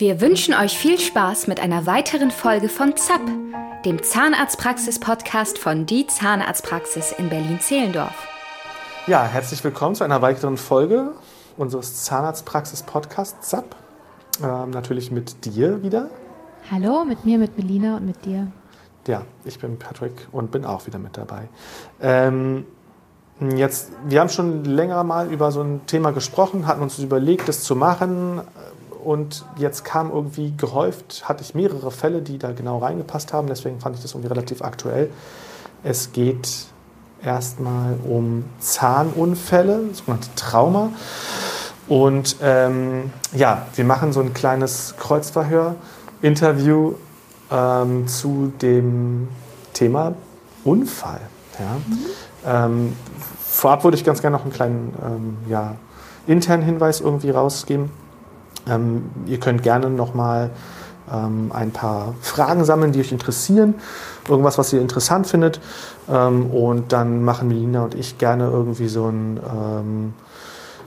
Wir wünschen euch viel Spaß mit einer weiteren Folge von ZAP, dem Zahnarztpraxis-Podcast von Die Zahnarztpraxis in Berlin-Zehlendorf. Ja, herzlich willkommen zu einer weiteren Folge unseres Zahnarztpraxis-Podcasts ZAP. Ähm, natürlich mit dir wieder. Hallo, mit mir, mit Melina und mit dir. Ja, ich bin Patrick und bin auch wieder mit dabei. Ähm, jetzt, wir haben schon länger mal über so ein Thema gesprochen, hatten uns überlegt, das zu machen. Und jetzt kam irgendwie gehäuft, hatte ich mehrere Fälle, die da genau reingepasst haben. Deswegen fand ich das irgendwie relativ aktuell. Es geht erstmal um Zahnunfälle, sogenannte Trauma. Und ähm, ja, wir machen so ein kleines Kreuzverhör-Interview ähm, zu dem Thema Unfall. Ja. Mhm. Ähm, vorab würde ich ganz gerne noch einen kleinen ähm, ja, internen Hinweis irgendwie rausgeben. Ähm, ihr könnt gerne nochmal ähm, ein paar Fragen sammeln, die euch interessieren, irgendwas, was ihr interessant findet. Ähm, und dann machen Melina und ich gerne irgendwie so ein ähm,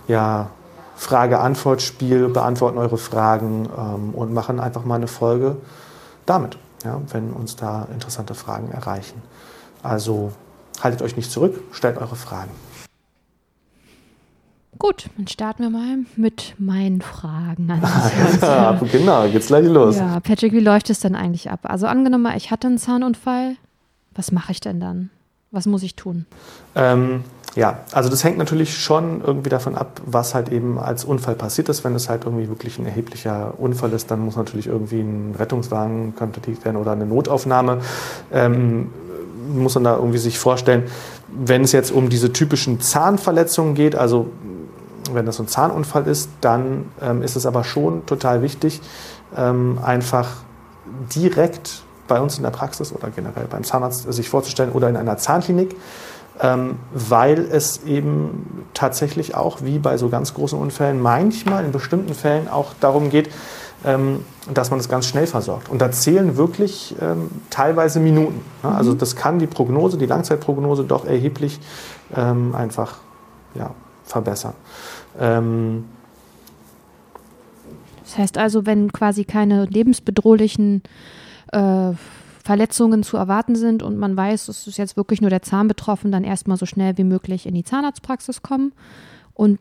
ja, Frage-Antwort-Spiel, beantworten eure Fragen ähm, und machen einfach mal eine Folge damit, ja, wenn uns da interessante Fragen erreichen. Also haltet euch nicht zurück, stellt eure Fragen. Gut, dann starten wir mal mit meinen Fragen. An ja, genau, geht's gleich los. Ja, Patrick, wie läuft es denn eigentlich ab? Also angenommen, ich hatte einen Zahnunfall, was mache ich denn dann? Was muss ich tun? Ähm, ja, also das hängt natürlich schon irgendwie davon ab, was halt eben als Unfall passiert ist. Wenn es halt irgendwie wirklich ein erheblicher Unfall ist, dann muss natürlich irgendwie ein Rettungswagen kontaktiert werden oder eine Notaufnahme. Ähm, muss man da irgendwie sich vorstellen, wenn es jetzt um diese typischen Zahnverletzungen geht, also wenn das so ein Zahnunfall ist, dann ähm, ist es aber schon total wichtig, ähm, einfach direkt bei uns in der Praxis oder generell beim Zahnarzt sich vorzustellen oder in einer Zahnklinik, ähm, weil es eben tatsächlich auch wie bei so ganz großen Unfällen manchmal in bestimmten Fällen auch darum geht, ähm, dass man das ganz schnell versorgt. Und da zählen wirklich ähm, teilweise Minuten. Ne? Also mhm. das kann die Prognose, die Langzeitprognose doch erheblich ähm, einfach ja, verbessern. Ähm, das heißt also, wenn quasi keine lebensbedrohlichen äh, Verletzungen zu erwarten sind und man weiß, es ist jetzt wirklich nur der Zahn betroffen, dann erstmal so schnell wie möglich in die Zahnarztpraxis kommen. Und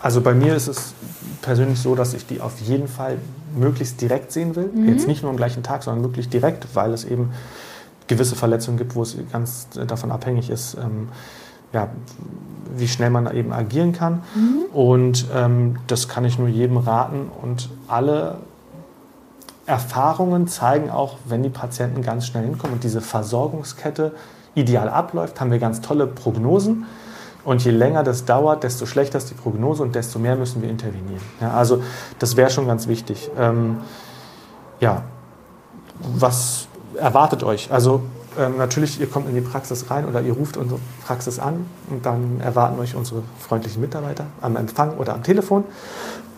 also bei mir ist es persönlich so, dass ich die auf jeden Fall möglichst direkt sehen will. Mhm. Jetzt nicht nur am gleichen Tag, sondern wirklich direkt, weil es eben gewisse Verletzungen gibt, wo es ganz davon abhängig ist, ähm, ja, wie schnell man eben agieren kann. Mhm. Und ähm, das kann ich nur jedem raten. Und alle Erfahrungen zeigen auch, wenn die Patienten ganz schnell hinkommen und diese Versorgungskette ideal abläuft, haben wir ganz tolle Prognosen. Und je länger das dauert, desto schlechter ist die Prognose und desto mehr müssen wir intervenieren. Ja, also das wäre schon ganz wichtig. Ähm, ja, was erwartet euch? Also ähm, natürlich, ihr kommt in die Praxis rein oder ihr ruft unsere Praxis an und dann erwarten euch unsere freundlichen Mitarbeiter am Empfang oder am Telefon.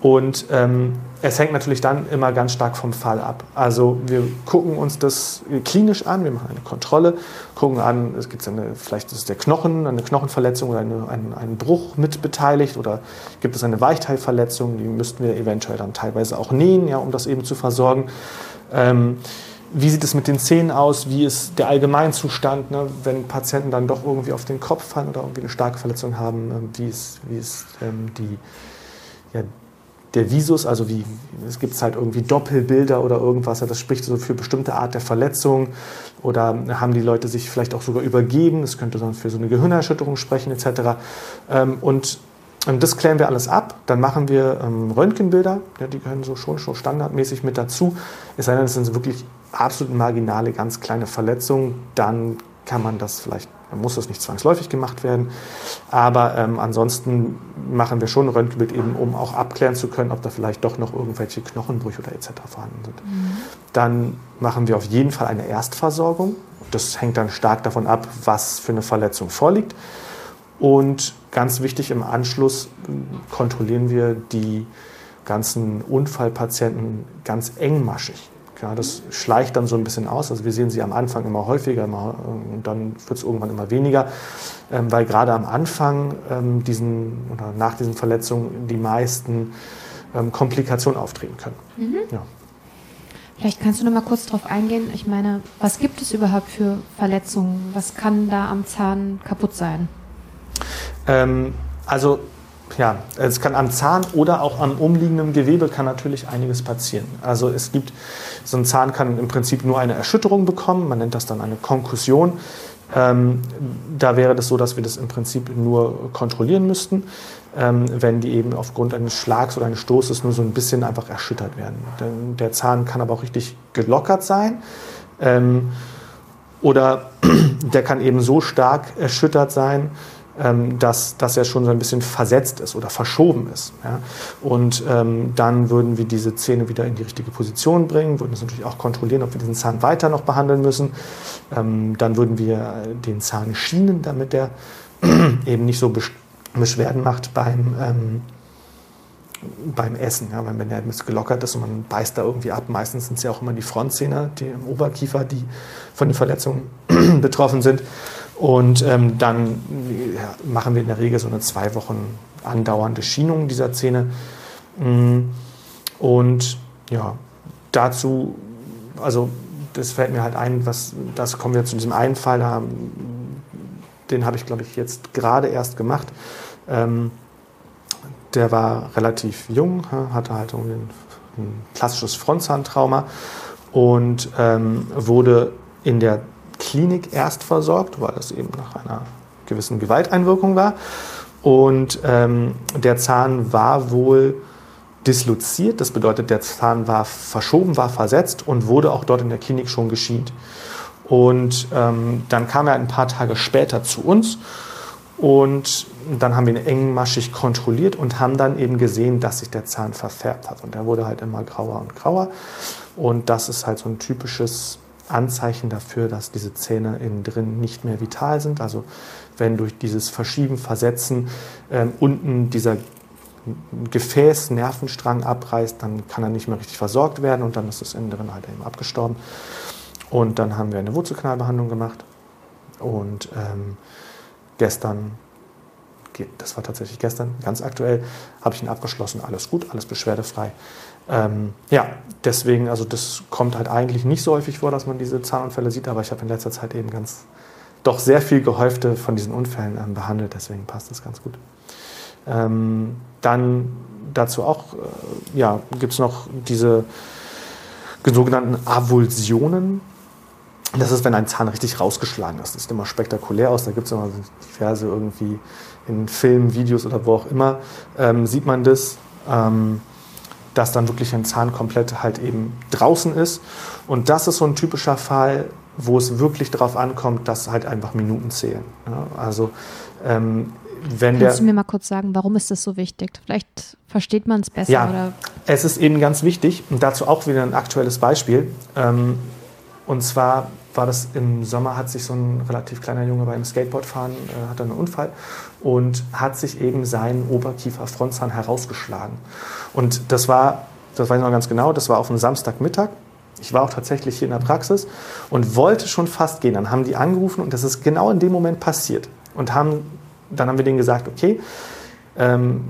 Und ähm, es hängt natürlich dann immer ganz stark vom Fall ab. Also wir gucken uns das klinisch an, wir machen eine Kontrolle, gucken an, es gibt eine, vielleicht ist der Knochen, eine Knochenverletzung oder eine, ein, ein Bruch mit beteiligt oder gibt es eine Weichteilverletzung, die müssten wir eventuell dann teilweise auch nähen, ja, um das eben zu versorgen. Ähm, wie sieht es mit den Zähnen aus? Wie ist der Allgemeinzustand, ne? wenn Patienten dann doch irgendwie auf den Kopf fallen oder irgendwie eine starke Verletzung haben? Ähm, wie ist, wie ist ähm, die, ja, der Visus? Also wie, es gibt halt irgendwie Doppelbilder oder irgendwas. Das spricht so für bestimmte Art der Verletzung. Oder haben die Leute sich vielleicht auch sogar übergeben? Das könnte dann für so eine Gehirnerschütterung sprechen etc. Ähm, und und das klären wir alles ab. Dann machen wir ähm, Röntgenbilder, ja, die gehören so schon, schon standardmäßig mit dazu. Es sei denn, es sind wirklich absolut marginale, ganz kleine Verletzungen, dann kann man das vielleicht, dann muss das nicht zwangsläufig gemacht werden. Aber ähm, ansonsten machen wir schon ein Röntgenbild eben, um auch abklären zu können, ob da vielleicht doch noch irgendwelche Knochenbrüche oder etc. vorhanden sind. Mhm. Dann machen wir auf jeden Fall eine Erstversorgung. Das hängt dann stark davon ab, was für eine Verletzung vorliegt. Und ganz wichtig im Anschluss kontrollieren wir die ganzen Unfallpatienten ganz engmaschig. Ja, das schleicht dann so ein bisschen aus. Also wir sehen sie am Anfang immer häufiger immer, und dann wird es irgendwann immer weniger, ähm, weil gerade am Anfang ähm, diesen, oder nach diesen Verletzungen die meisten ähm, Komplikationen auftreten können. Mhm. Ja. Vielleicht kannst du noch mal kurz darauf eingehen. Ich meine, was gibt es überhaupt für Verletzungen? Was kann da am Zahn kaputt sein? Ähm, also ja, es kann am Zahn oder auch am umliegenden Gewebe kann natürlich einiges passieren. Also es gibt, so ein Zahn kann im Prinzip nur eine Erschütterung bekommen, man nennt das dann eine Konkussion. Ähm, da wäre das so, dass wir das im Prinzip nur kontrollieren müssten, ähm, wenn die eben aufgrund eines Schlags oder eines Stoßes nur so ein bisschen einfach erschüttert werden. Denn der Zahn kann aber auch richtig gelockert sein. Ähm, oder der kann eben so stark erschüttert sein, ähm, dass, dass er schon so ein bisschen versetzt ist oder verschoben ist. Ja? Und ähm, dann würden wir diese Zähne wieder in die richtige Position bringen, würden das natürlich auch kontrollieren, ob wir diesen Zahn weiter noch behandeln müssen. Ähm, dann würden wir den Zahn schienen, damit der eben nicht so Beschwerden macht beim, ähm, beim Essen. Ja? Wenn der etwas gelockert ist und man beißt da irgendwie ab, meistens sind es ja auch immer die Frontzähne, die im Oberkiefer, die von den Verletzungen betroffen sind. Und ähm, dann ja, machen wir in der Regel so eine zwei Wochen andauernde Schienung dieser Zähne. Mm. Und ja, dazu, also das fällt mir halt ein, was, das kommen wir zu diesem einen Fall, da, den habe ich, glaube ich, jetzt gerade erst gemacht. Ähm, der war relativ jung, hatte halt ein, ein klassisches Frontzahntrauma und ähm, wurde in der Klinik erst versorgt, weil das eben nach einer gewissen Gewalteinwirkung war. Und ähm, der Zahn war wohl disloziert, das bedeutet, der Zahn war verschoben, war versetzt und wurde auch dort in der Klinik schon geschient. Und ähm, dann kam er ein paar Tage später zu uns und dann haben wir ihn engmaschig kontrolliert und haben dann eben gesehen, dass sich der Zahn verfärbt hat. Und er wurde halt immer grauer und grauer. Und das ist halt so ein typisches Anzeichen dafür, dass diese Zähne innen drin nicht mehr vital sind. Also wenn durch dieses Verschieben, Versetzen äh, unten dieser Gefäß, Nervenstrang abreißt, dann kann er nicht mehr richtig versorgt werden und dann ist das innen drin halt eben abgestorben. Und dann haben wir eine Wurzelkanalbehandlung gemacht und ähm, gestern, das war tatsächlich gestern, ganz aktuell, habe ich ihn abgeschlossen. Alles gut, alles beschwerdefrei. Ähm, ja, deswegen, also das kommt halt eigentlich nicht so häufig vor, dass man diese Zahnunfälle sieht, aber ich habe in letzter Zeit eben ganz, doch sehr viel gehäufte von diesen Unfällen ähm, behandelt, deswegen passt das ganz gut. Ähm, dann dazu auch, äh, ja, gibt es noch diese sogenannten Avulsionen. Das ist, wenn ein Zahn richtig rausgeschlagen ist. Das sieht immer spektakulär aus. Da gibt es immer diverse irgendwie in Filmen, Videos oder wo auch immer, ähm, sieht man das. Ähm, dass dann wirklich ein Zahn komplett halt eben draußen ist. Und das ist so ein typischer Fall, wo es wirklich darauf ankommt, dass halt einfach Minuten zählen. Also ähm, wenn Kannst du mir mal kurz sagen, warum ist das so wichtig? Vielleicht versteht man es besser. Ja, oder? es ist eben ganz wichtig und dazu auch wieder ein aktuelles Beispiel. Ähm, und zwar war das im Sommer, hat sich so ein relativ kleiner Junge beim Skateboardfahren, äh, hatte einen Unfall und hat sich eben seinen Oberkiefer-Frontzahn herausgeschlagen. Und das war, das weiß ich noch ganz genau, das war auf einem Samstagmittag. Ich war auch tatsächlich hier in der Praxis und wollte schon fast gehen. Dann haben die angerufen und das ist genau in dem Moment passiert. Und haben, dann haben wir denen gesagt, okay, ähm,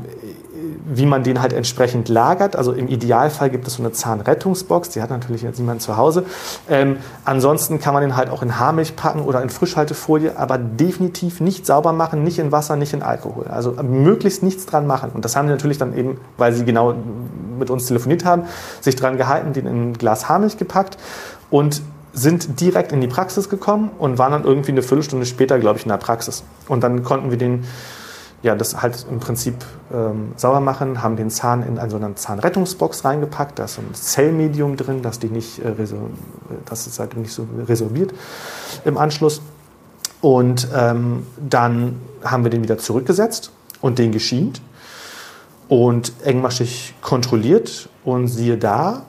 wie man den halt entsprechend lagert. Also im Idealfall gibt es so eine Zahnrettungsbox, die hat natürlich jetzt niemand zu Hause. Ähm, ansonsten kann man den halt auch in Haarmilch packen oder in Frischhaltefolie, aber definitiv nicht sauber machen, nicht in Wasser, nicht in Alkohol. Also möglichst nichts dran machen. Und das haben die natürlich dann eben, weil sie genau mit uns telefoniert haben, sich dran gehalten, den in ein Glas Haarmilch gepackt und sind direkt in die Praxis gekommen und waren dann irgendwie eine Viertelstunde später, glaube ich, in der Praxis. Und dann konnten wir den ja, das halt im Prinzip ähm, sauber machen, haben den Zahn in eine, so eine Zahnrettungsbox reingepackt, da ist so ein Zellmedium drin, dass die nicht, äh, dass halt nicht so resorbiert im Anschluss. Und ähm, dann haben wir den wieder zurückgesetzt und den geschient und engmaschig kontrolliert und siehe da,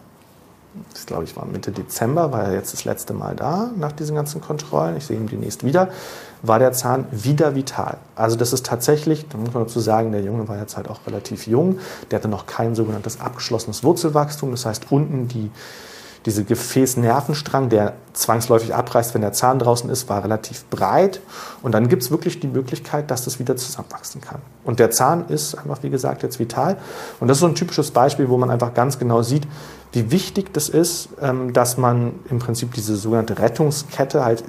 das glaube ich war Mitte Dezember, war er jetzt das letzte Mal da nach diesen ganzen Kontrollen. Ich sehe ihn demnächst wieder war der Zahn wieder vital. Also das ist tatsächlich, da muss man dazu sagen, der Junge war jetzt halt auch relativ jung, der hatte noch kein sogenanntes abgeschlossenes Wurzelwachstum, das heißt unten die, diese Gefäßnervenstrang, der zwangsläufig abreißt, wenn der Zahn draußen ist, war relativ breit. Und dann gibt es wirklich die Möglichkeit, dass das wieder zusammenwachsen kann. Und der Zahn ist einfach, wie gesagt, jetzt vital. Und das ist so ein typisches Beispiel, wo man einfach ganz genau sieht, wie wichtig das ist, ähm, dass man im Prinzip diese sogenannte Rettungskette halt,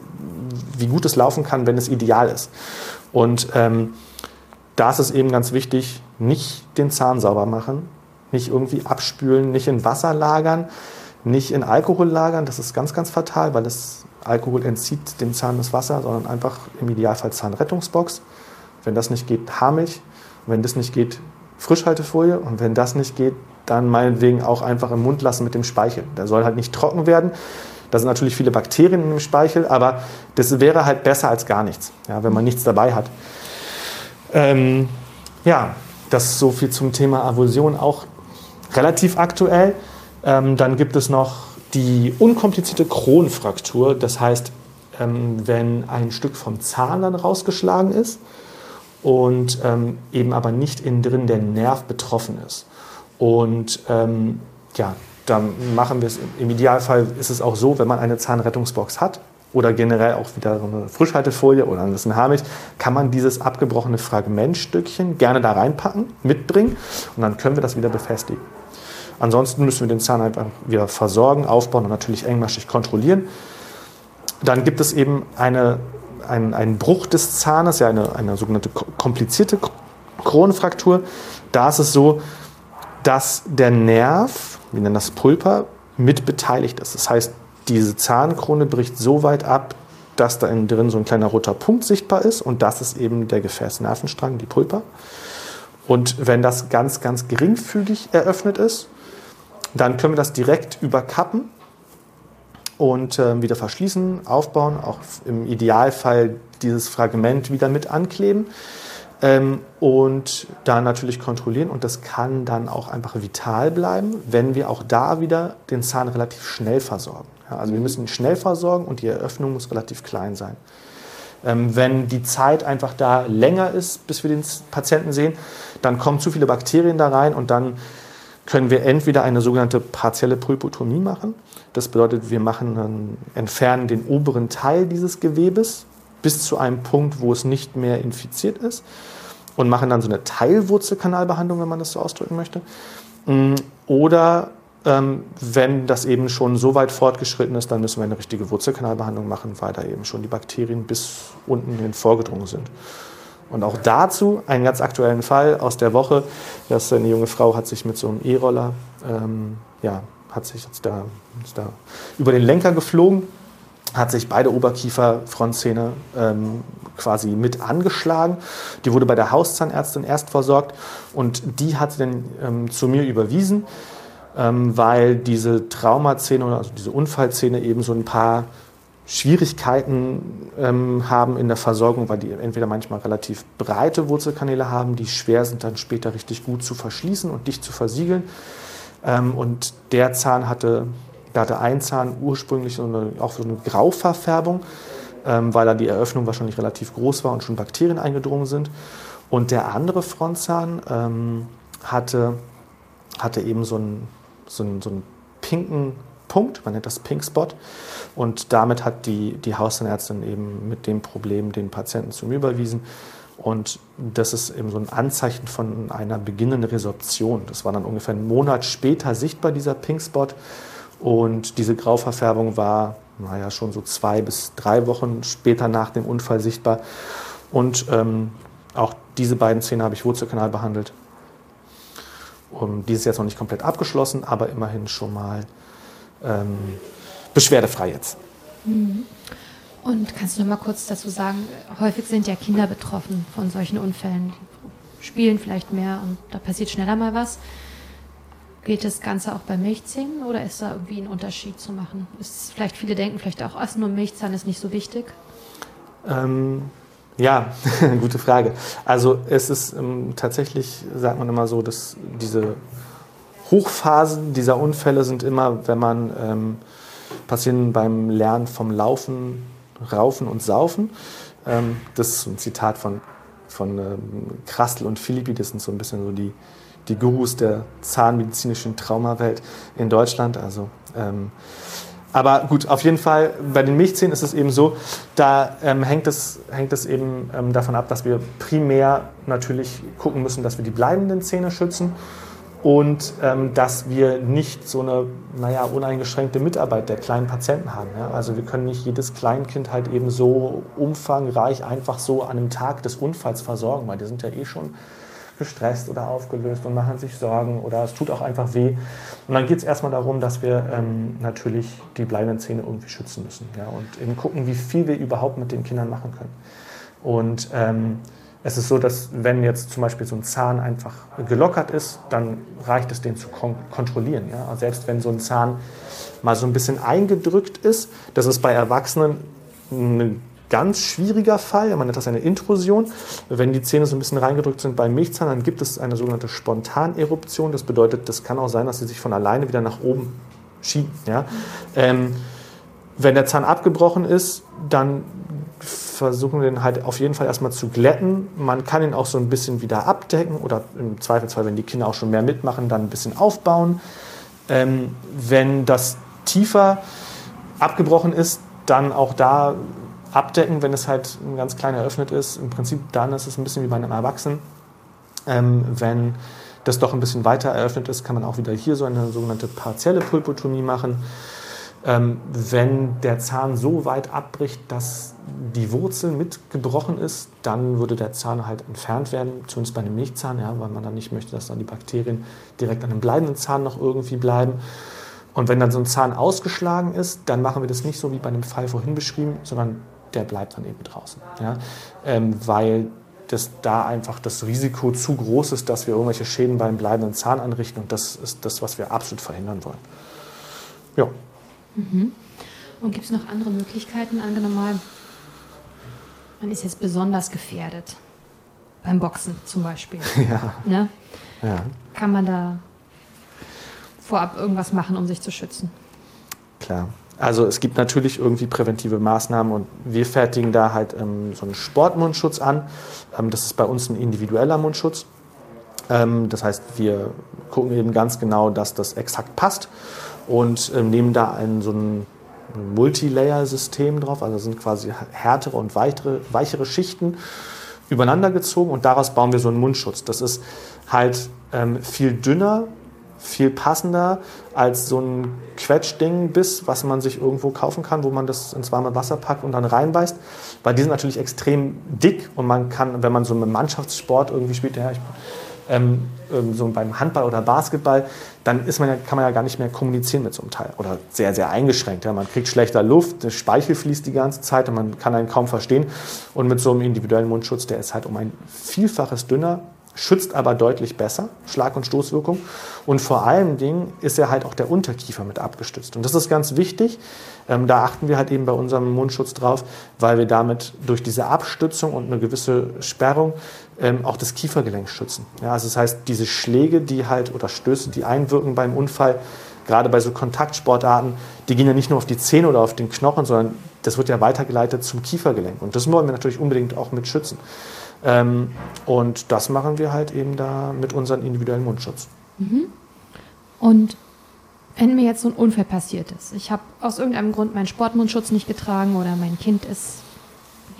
wie gut es laufen kann, wenn es ideal ist. Und ähm, da ist es eben ganz wichtig, nicht den Zahn sauber machen, nicht irgendwie abspülen, nicht in Wasser lagern, nicht in Alkohol lagern. Das ist ganz, ganz fatal, weil das Alkohol entzieht dem Zahn das Wasser, sondern einfach im Idealfall Zahnrettungsbox. Wenn das nicht geht, Haarmilch. Wenn das nicht geht, Frischhaltefolie. Und wenn das nicht geht, dann meinetwegen auch einfach im Mund lassen mit dem Speichel. Der soll halt nicht trocken werden. Da sind natürlich viele Bakterien in dem Speichel, aber das wäre halt besser als gar nichts, ja, wenn man nichts dabei hat. Ähm, ja, das ist so viel zum Thema Avulsion, auch relativ aktuell. Ähm, dann gibt es noch die unkomplizierte Kronfraktur. Das heißt, ähm, wenn ein Stück vom Zahn dann rausgeschlagen ist und ähm, eben aber nicht innen drin der Nerv betroffen ist. Und ähm, ja, dann machen wir es, im Idealfall ist es auch so, wenn man eine Zahnrettungsbox hat oder generell auch wieder so eine Frischhaltefolie oder ein Haarmilch, kann man dieses abgebrochene Fragmentstückchen gerne da reinpacken, mitbringen und dann können wir das wieder befestigen. Ansonsten müssen wir den Zahn einfach wieder versorgen, aufbauen und natürlich engmaschig kontrollieren. Dann gibt es eben eine, ein, einen Bruch des Zahnes, ja eine, eine sogenannte komplizierte Kronenfraktur. Da ist es so, dass der Nerv, wir nennen das Pulper, mit beteiligt ist. Das heißt, diese Zahnkrone bricht so weit ab, dass da innen drin so ein kleiner roter Punkt sichtbar ist und das ist eben der Gefäßnervenstrang, die Pulpa. Und wenn das ganz, ganz geringfügig eröffnet ist, dann können wir das direkt überkappen und äh, wieder verschließen, aufbauen, auch im Idealfall dieses Fragment wieder mit ankleben ähm, und da natürlich kontrollieren. Und das kann dann auch einfach vital bleiben, wenn wir auch da wieder den Zahn relativ schnell versorgen. Ja, also wir müssen ihn schnell versorgen und die Eröffnung muss relativ klein sein. Ähm, wenn die Zeit einfach da länger ist, bis wir den Patienten sehen, dann kommen zu viele Bakterien da rein und dann können wir entweder eine sogenannte partielle Pulpotomie machen. Das bedeutet, wir machen, entfernen den oberen Teil dieses Gewebes bis zu einem Punkt, wo es nicht mehr infiziert ist und machen dann so eine Teilwurzelkanalbehandlung, wenn man das so ausdrücken möchte. Mm, oder ähm, wenn das eben schon so weit fortgeschritten ist, dann müssen wir eine richtige Wurzelkanalbehandlung machen, weil da eben schon die Bakterien bis unten hin vorgedrungen sind. Und auch dazu einen ganz aktuellen Fall aus der Woche, dass eine junge Frau hat sich mit so einem E-Roller, ähm, ja, hat sich jetzt da, ist da über den Lenker geflogen, hat sich beide Oberkiefer-Frontzähne ähm, quasi mit angeschlagen. Die wurde bei der Hauszahnärztin erst versorgt und die hat sie dann ähm, zu mir überwiesen, ähm, weil diese Traumazähne, also diese Unfallzähne eben so ein paar Schwierigkeiten ähm, haben in der Versorgung, weil die entweder manchmal relativ breite Wurzelkanäle haben, die schwer sind dann später richtig gut zu verschließen und dicht zu versiegeln. Ähm, und der Zahn hatte, da hatte ein Zahn ursprünglich so eine, auch so eine Grauverfärbung, ähm, weil da die Eröffnung wahrscheinlich relativ groß war und schon Bakterien eingedrungen sind. Und der andere Frontzahn ähm, hatte, hatte eben so einen, so einen, so einen pinken Punkt, man nennt das Pink Spot. Und damit hat die, die Hauszahnärztin eben mit dem Problem den Patienten zu mir überwiesen. Und das ist eben so ein Anzeichen von einer beginnenden Resorption. Das war dann ungefähr einen Monat später sichtbar, dieser Pink Spot. Und diese Grauverfärbung war, naja, schon so zwei bis drei Wochen später nach dem Unfall sichtbar. Und ähm, auch diese beiden Zähne habe ich Wurzelkanal behandelt. Und die ist jetzt noch nicht komplett abgeschlossen, aber immerhin schon mal ähm, beschwerdefrei jetzt. Mhm. Und kannst du noch mal kurz dazu sagen, häufig sind ja Kinder betroffen von solchen Unfällen, die spielen vielleicht mehr und da passiert schneller mal was. Geht das Ganze auch bei Milchzähnen oder ist da irgendwie ein Unterschied zu machen? Ist vielleicht viele denken vielleicht auch, ach, nur Milchzahn ist nicht so wichtig. Ähm, ja, gute Frage. Also es ist ähm, tatsächlich, sagt man immer so, dass diese Hochphasen dieser Unfälle sind immer, wenn man ähm, passieren beim Lernen vom Laufen, Raufen und Saufen. Ähm, das ist ein Zitat von, von ähm, Krastel und Philippi, das sind so ein bisschen so die, die Gurus der zahnmedizinischen Traumawelt in Deutschland. Also Ähm, aber gut, auf jeden Fall, bei den Milchzähnen ist es eben so, da ähm, hängt, es, hängt es eben ähm, davon ab, dass wir primär natürlich gucken müssen, dass wir die bleibenden Zähne schützen und ähm, dass wir nicht so eine naja, uneingeschränkte Mitarbeit der kleinen Patienten haben. Ja? Also wir können nicht jedes Kleinkind halt eben so umfangreich einfach so an einem Tag des Unfalls versorgen, weil die sind ja eh schon gestresst oder aufgelöst und machen sich Sorgen oder es tut auch einfach weh. Und dann geht es erstmal darum, dass wir ähm, natürlich die bleibenden Zähne irgendwie schützen müssen ja, und eben gucken, wie viel wir überhaupt mit den Kindern machen können. Und ähm, es ist so, dass wenn jetzt zum Beispiel so ein Zahn einfach gelockert ist, dann reicht es, den zu kon kontrollieren. Ja? Selbst wenn so ein Zahn mal so ein bisschen eingedrückt ist, das ist bei Erwachsenen eine ganz schwieriger Fall, man nennt das eine Intrusion. Wenn die Zähne so ein bisschen reingedrückt sind beim Milchzahn, dann gibt es eine sogenannte Spontaneruption. Das bedeutet, das kann auch sein, dass sie sich von alleine wieder nach oben schieben. Ja? Ähm, wenn der Zahn abgebrochen ist, dann versuchen den halt auf jeden Fall erstmal zu glätten. Man kann ihn auch so ein bisschen wieder abdecken oder im Zweifelsfall, wenn die Kinder auch schon mehr mitmachen, dann ein bisschen aufbauen. Ähm, wenn das tiefer abgebrochen ist, dann auch da abdecken, wenn es halt ganz klein eröffnet ist. Im Prinzip dann ist es ein bisschen wie bei einem Erwachsenen. Ähm, wenn das doch ein bisschen weiter eröffnet ist, kann man auch wieder hier so eine sogenannte partielle Pulpotomie machen. Ähm, wenn der Zahn so weit abbricht, dass die Wurzel mitgebrochen ist, dann würde der Zahn halt entfernt werden, zumindest bei einem Milchzahn, ja, weil man dann nicht möchte, dass dann die Bakterien direkt an dem bleibenden Zahn noch irgendwie bleiben. Und wenn dann so ein Zahn ausgeschlagen ist, dann machen wir das nicht so wie bei einem Fall vorhin beschrieben, sondern der bleibt dann eben draußen. Ja? Ähm, weil das da einfach das Risiko zu groß ist, dass wir irgendwelche Schäden beim bleibenden Zahn anrichten. Und das ist das, was wir absolut verhindern wollen. Ja. Mhm. Und gibt es noch andere Möglichkeiten? Angenommen mal, man ist jetzt besonders gefährdet. Beim Boxen zum Beispiel. Ja. Ne? ja. Kann man da vorab irgendwas machen, um sich zu schützen? Klar. Also es gibt natürlich irgendwie präventive Maßnahmen und wir fertigen da halt ähm, so einen Sportmundschutz an. Ähm, das ist bei uns ein individueller Mundschutz. Ähm, das heißt, wir gucken eben ganz genau, dass das exakt passt und ähm, nehmen da einen, so ein Multilayer-System drauf. Also sind quasi härtere und weichere, weichere Schichten übereinander gezogen und daraus bauen wir so einen Mundschutz. Das ist halt ähm, viel dünner viel passender als so ein Quetschding-Biss, was man sich irgendwo kaufen kann, wo man das ins warme Wasser packt und dann reinbeißt. Weil die sind natürlich extrem dick und man kann, wenn man so einen Mannschaftssport irgendwie spielt, ja, ich, ähm, ähm, so beim Handball oder Basketball, dann ist man ja, kann man ja gar nicht mehr kommunizieren mit so einem Teil oder sehr, sehr eingeschränkt. Ja. Man kriegt schlechter Luft, der Speichel fließt die ganze Zeit und man kann einen kaum verstehen. Und mit so einem individuellen Mundschutz, der ist halt um ein Vielfaches dünner, schützt aber deutlich besser, Schlag- und Stoßwirkung. Und vor allen Dingen ist er halt auch der Unterkiefer mit abgestützt. Und das ist ganz wichtig. Ähm, da achten wir halt eben bei unserem Mundschutz drauf, weil wir damit durch diese Abstützung und eine gewisse Sperrung ähm, auch das Kiefergelenk schützen. Ja, also das heißt, diese Schläge, die halt oder Stöße, die einwirken beim Unfall, gerade bei so Kontaktsportarten, die gehen ja nicht nur auf die Zähne oder auf den Knochen, sondern das wird ja weitergeleitet zum Kiefergelenk. Und das wollen wir natürlich unbedingt auch mit schützen. Ähm, und das machen wir halt eben da mit unserem individuellen Mundschutz. Mhm. Und wenn mir jetzt so ein Unfall passiert ist, ich habe aus irgendeinem Grund meinen Sportmundschutz nicht getragen oder mein Kind ist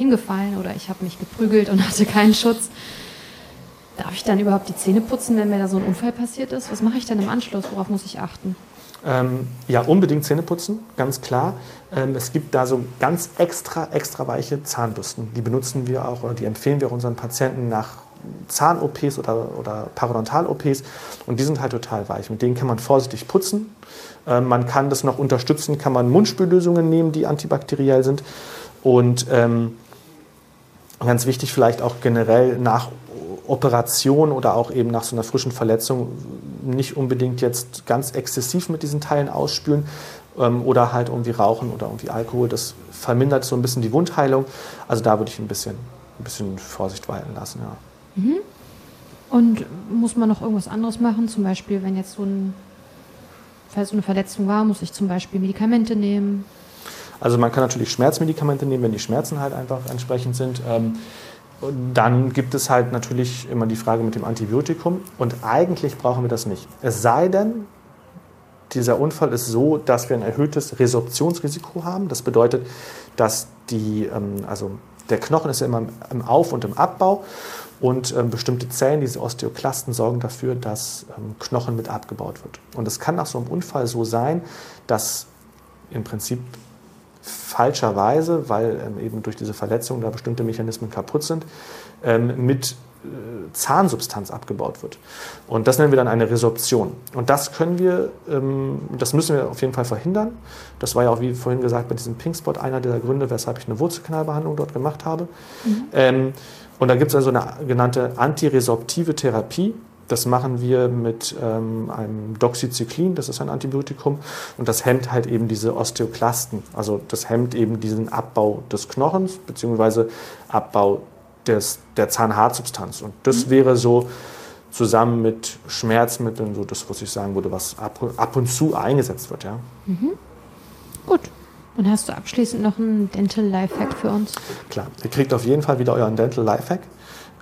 hingefallen oder ich habe mich geprügelt und hatte keinen Schutz, darf ich dann überhaupt die Zähne putzen, wenn mir da so ein Unfall passiert ist? Was mache ich dann im Anschluss? Worauf muss ich achten? Ähm, ja, unbedingt Zähne putzen, ganz klar. Ähm, es gibt da so ganz extra, extra weiche Zahnbürsten. Die benutzen wir auch oder die empfehlen wir unseren Patienten nach Zahn-OPs oder, oder Parodontal-OPs und die sind halt total weich. Mit denen kann man vorsichtig putzen. Ähm, man kann das noch unterstützen, kann man Mundspüllösungen nehmen, die antibakteriell sind. Und ähm, ganz wichtig vielleicht auch generell nach Operation oder auch eben nach so einer frischen Verletzung nicht unbedingt jetzt ganz exzessiv mit diesen Teilen ausspülen ähm, oder halt irgendwie rauchen oder irgendwie Alkohol. Das vermindert so ein bisschen die Wundheilung. Also da würde ich ein bisschen, ein bisschen Vorsicht walten lassen. Ja. Mhm. Und muss man noch irgendwas anderes machen? Zum Beispiel, wenn jetzt so ein, falls so eine Verletzung war, muss ich zum Beispiel Medikamente nehmen? Also man kann natürlich Schmerzmedikamente nehmen, wenn die Schmerzen halt einfach entsprechend sind. Ähm, dann gibt es halt natürlich immer die Frage mit dem Antibiotikum und eigentlich brauchen wir das nicht. Es sei denn, dieser Unfall ist so, dass wir ein erhöhtes Resorptionsrisiko haben. Das bedeutet, dass die, ähm, also der Knochen ist ja immer im Auf- und im Abbau und ähm, bestimmte Zellen, diese Osteoklasten, sorgen dafür, dass ähm, Knochen mit abgebaut wird. Und es kann nach so einem Unfall so sein, dass im Prinzip falscherweise, weil ähm, eben durch diese Verletzung da bestimmte Mechanismen kaputt sind, ähm, mit äh, Zahnsubstanz abgebaut wird. Und das nennen wir dann eine Resorption. Und das können wir, ähm, das müssen wir auf jeden Fall verhindern. Das war ja auch, wie vorhin gesagt, bei diesem Pinkspot einer der Gründe, weshalb ich eine Wurzelkanalbehandlung dort gemacht habe. Mhm. Ähm, und da gibt es also eine genannte antiresorptive Therapie. Das machen wir mit ähm, einem Doxycyclin, das ist ein Antibiotikum, und das hemmt halt eben diese Osteoklasten. Also das hemmt eben diesen Abbau des Knochens, beziehungsweise Abbau des, der Zahnhartsubstanz. Und das mhm. wäre so zusammen mit Schmerzmitteln so das, was ich sagen würde, was ab, ab und zu eingesetzt wird. Ja. Mhm. Gut. Und hast du abschließend noch einen Dental Lifehack für uns? Klar, ihr kriegt auf jeden Fall wieder euren Dental Lifehack.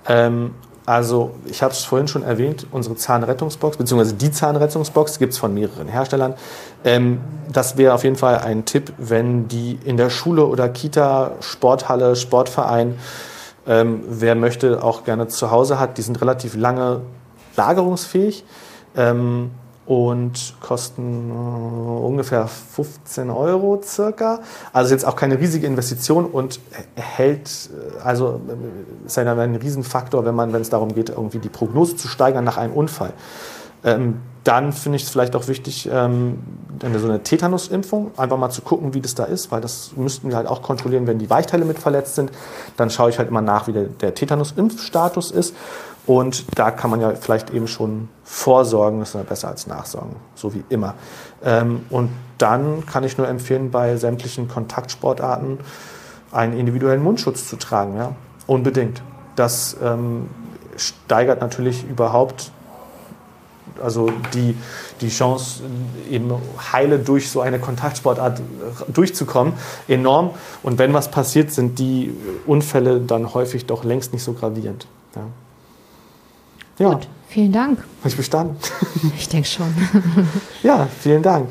Ähm, also, ich habe es vorhin schon erwähnt, unsere Zahnrettungsbox, beziehungsweise die Zahnrettungsbox gibt es von mehreren Herstellern. Ähm, das wäre auf jeden Fall ein Tipp, wenn die in der Schule oder Kita, Sporthalle, Sportverein ähm, wer möchte, auch gerne zu Hause hat. Die sind relativ lange lagerungsfähig ähm, und kosten äh, ungefähr 15 Euro circa. Also jetzt auch keine riesige Investition und hält, äh, also äh, ist ja ein Riesenfaktor, wenn man, wenn es darum geht, irgendwie die Prognose zu steigern nach einem Unfall. Ähm, dann finde ich es vielleicht auch wichtig, ähm, so eine Tetanusimpfung, einfach mal zu gucken, wie das da ist, weil das müssten wir halt auch kontrollieren, wenn die Weichteile mit verletzt sind. Dann schaue ich halt immer nach, wie der, der Tetanus-Impfstatus ist. Und da kann man ja vielleicht eben schon vorsorgen, das ist ja besser als nachsorgen, so wie immer. Ähm, und dann kann ich nur empfehlen, bei sämtlichen Kontaktsportarten einen individuellen Mundschutz zu tragen, ja, unbedingt. Das ähm, steigert natürlich überhaupt also die, die Chance, eben heile durch so eine Kontaktsportart durchzukommen, enorm. Und wenn was passiert, sind die Unfälle dann häufig doch längst nicht so gravierend. Ja. Ja. Gut, vielen Dank. Habe ich bestanden? Ich denke schon. ja, vielen Dank.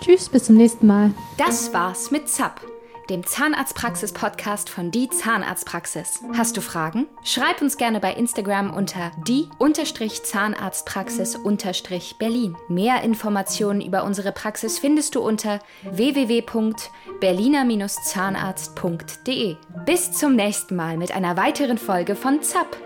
Tschüss, bis zum nächsten Mal. Das war's mit ZAP dem Zahnarztpraxis-Podcast von Die Zahnarztpraxis. Hast du Fragen? Schreib uns gerne bei Instagram unter die-zahnarztpraxis-berlin. Mehr Informationen über unsere Praxis findest du unter www.berliner-zahnarzt.de. Bis zum nächsten Mal mit einer weiteren Folge von ZAP